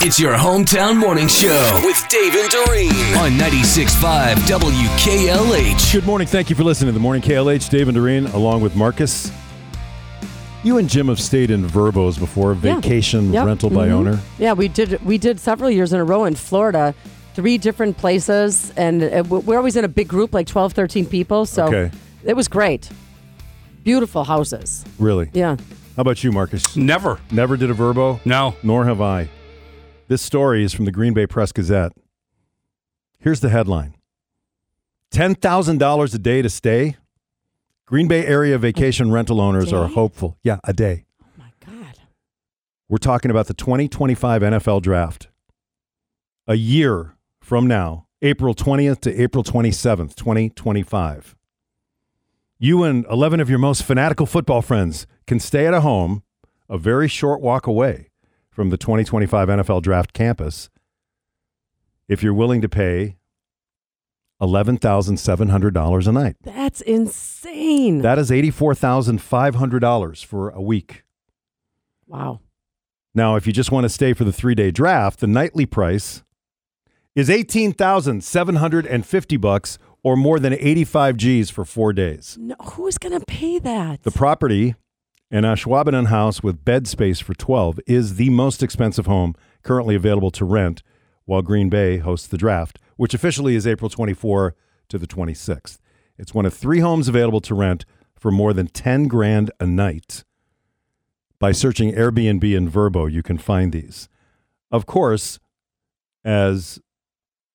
It's your hometown morning show with Dave and Doreen on 96.5 WKLH. Good morning. Thank you for listening to the morning KLH. Dave and Doreen, along with Marcus. You and Jim have stayed in Vrbos before, Yeah. vacation Yep. rental by Mhm. owner. Yeah, we did. We did several years in a row in Florida, three different places, and uh, w- we're always in a big group, like 12, 13 people. So Okay. it was great. Beautiful houses. Really? Yeah. How about you, Marcus? Never. Never did a Vrbo? No. Nor have I. This story is from the Green Bay Press Gazette. Here's the headline $10,000 a day to stay. Green Bay area vacation rental owners are hopeful. Yeah, a day. Oh my God. We're talking about the 2025 NFL draft. A year from now, April 20th to April 27th, 2025. You and 11 of your most fanatical football friends can stay at a home a very short walk away from the 2025 NFL draft campus if you're willing to pay $11,700 a night. That's insane. That is $84,500 for a week. wow. Now, if you just want to stay for the three day draft, the nightly price is eighteen thousand seven hundred and fifty bucks, or more than eighty five G's for four days. No, who's going to pay that? The property, an Ashwaubenon uh, house with bed space for twelve, is the most expensive home currently available to rent, while Green Bay hosts the draft, which officially is April twenty four to the twenty sixth. It's one of three homes available to rent for more than ten grand a night. By searching Airbnb and Vrbo, you can find these. Of course, as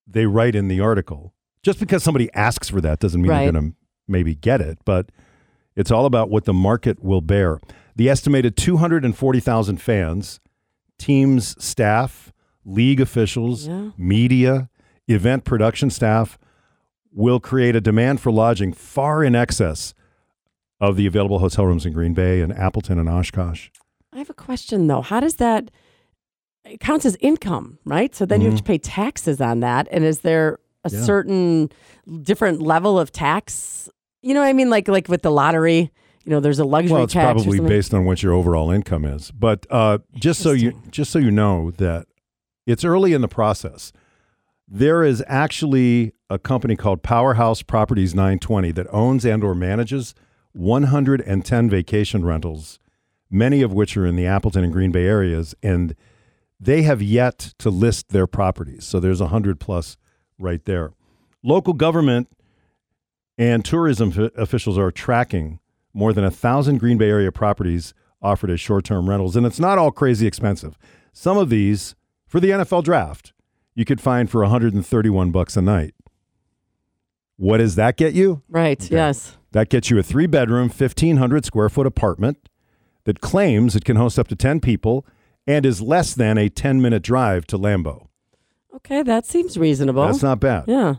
they write in the article, just because somebody asks for that doesn't mean Right. you're going to maybe get it, but it's all about what the market will bear. The estimated 240,000 fans, teams, staff, league officials, Yeah. media, event production staff will create a demand for lodging far in excess of the available hotel rooms in Green Bay and Appleton and Oshkosh. I have a question though. How does that? It counts as income, right? So then you have to pay taxes on that. And is there a Mm-hmm. Yeah. certain different level of tax? You know what I mean? Like like with the lottery, you know, there's a luxury Well, it's tax. probably based on what your overall income is. But uh, just so you just so you know that it's early in the process. There is actually a company called Powerhouse Properties 920 that owns and or manages 110 vacation rentals, many of which are in the Appleton and Green Bay areas, and they have yet to list their properties. So there's 100 plus right there. Local government and tourism f- officials are tracking more than a thousand Green Bay area properties offered as short-term rentals, and it's not all crazy expensive. Some of these, for the NFL draft, you could find for 131 bucks a night. What does that get you? right. Yes. That gets you a three-bedroom, 1,500 square foot apartment that claims it can host up to 10 people and is less than a 10-minute drive to Lambeau. Okay, that seems reasonable. That's not bad. Yeah.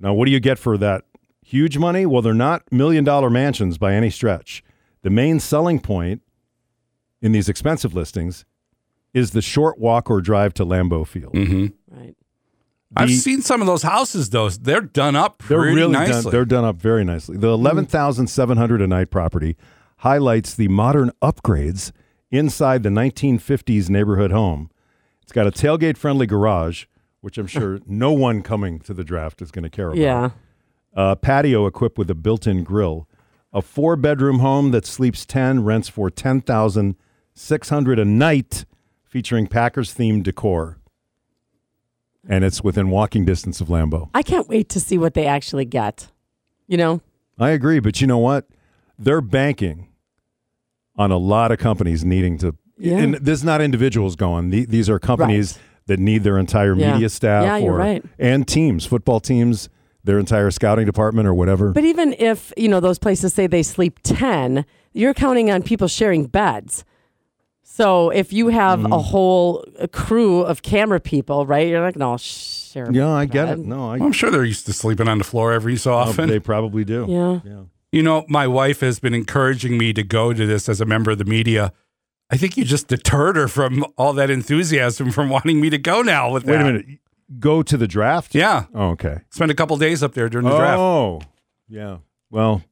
Now, what do you get for that huge money? Well, they're not million dollar mansions by any stretch. The main selling point in these expensive listings is the short walk or drive to Lambeau Field. Mm-hmm. Right. I've seen some of those houses, though. They're done up They're really nicely. done. They're done up very nicely. The eleven thousand seven hundred a night property highlights the modern upgrades inside the 1950s neighborhood home. It's got a tailgate-friendly garage, which I'm sure no one coming to the draft is going to care about. Yeah. A patio equipped with a built-in grill, a four-bedroom home that sleeps 10 rents for 10,600 a night featuring Packers themed decor. And it's within walking distance of Lambeau. I can't wait to see what they actually get. You know? I agree, but you know what? They're banking on a lot of companies needing to Yeah. and this is not individuals going. These are companies Right. that need their entire Yeah. media staff Yeah, you're or right. and teams, football teams, their entire scouting department or whatever. But even if, you know, those places say they sleep 10, you're counting on people sharing beds. So if you have Mm. a whole crew of camera people, right? You're not going to all share. yeah, I get bed. it. No, I I'm sure they're used to sleeping on the floor every so Oh, often. they probably do. Yeah. Yeah. You know, my wife has been encouraging me to go to this as a member of the media. I think you just deterred her from all that enthusiasm from wanting me to go now with Wait that. a minute. Go to the draft? Yeah. Oh, okay. Spend a couple days up there during the draft. Oh, yeah. Well,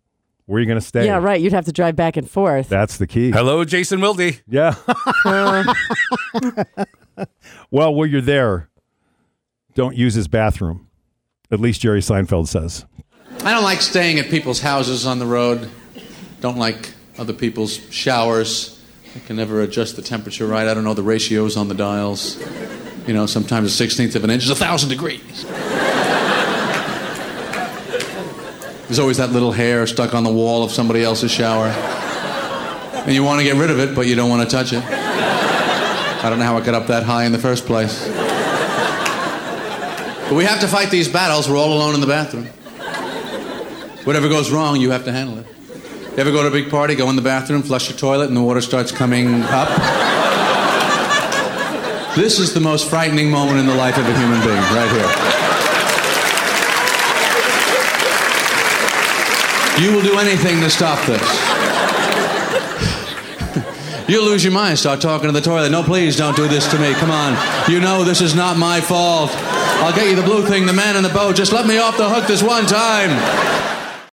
where are you going to stay? Yeah, right. You'd have to drive back and forth. That's the key. Hello, Jason Wilde. Yeah. Well, while you're there, don't use his bathroom. At least Jerry Seinfeld says. I don't like staying at people's houses on the road. Don't like other people's showers. I can never adjust the temperature right. I don't know the ratios on the dials. You know, sometimes a sixteenth of an inch is a thousand degrees. There's always that little hair stuck on the wall of somebody else's shower. And you want to get rid of it, but you don't want to touch it. I don't know how it got up that high in the first place. But we have to fight these battles. We're all alone in the bathroom. Whatever goes wrong, you have to handle it. You ever go to a big party, go in the bathroom, flush your toilet, and the water starts coming up? This is the most frightening moment in the life of a human being, right here. You will do anything to stop this. You'll lose your mind, start talking to the toilet. No, please don't do this to me. Come on. You know this is not my fault. I'll get you the blue thing, the man in the boat. Just let me off the hook this one time.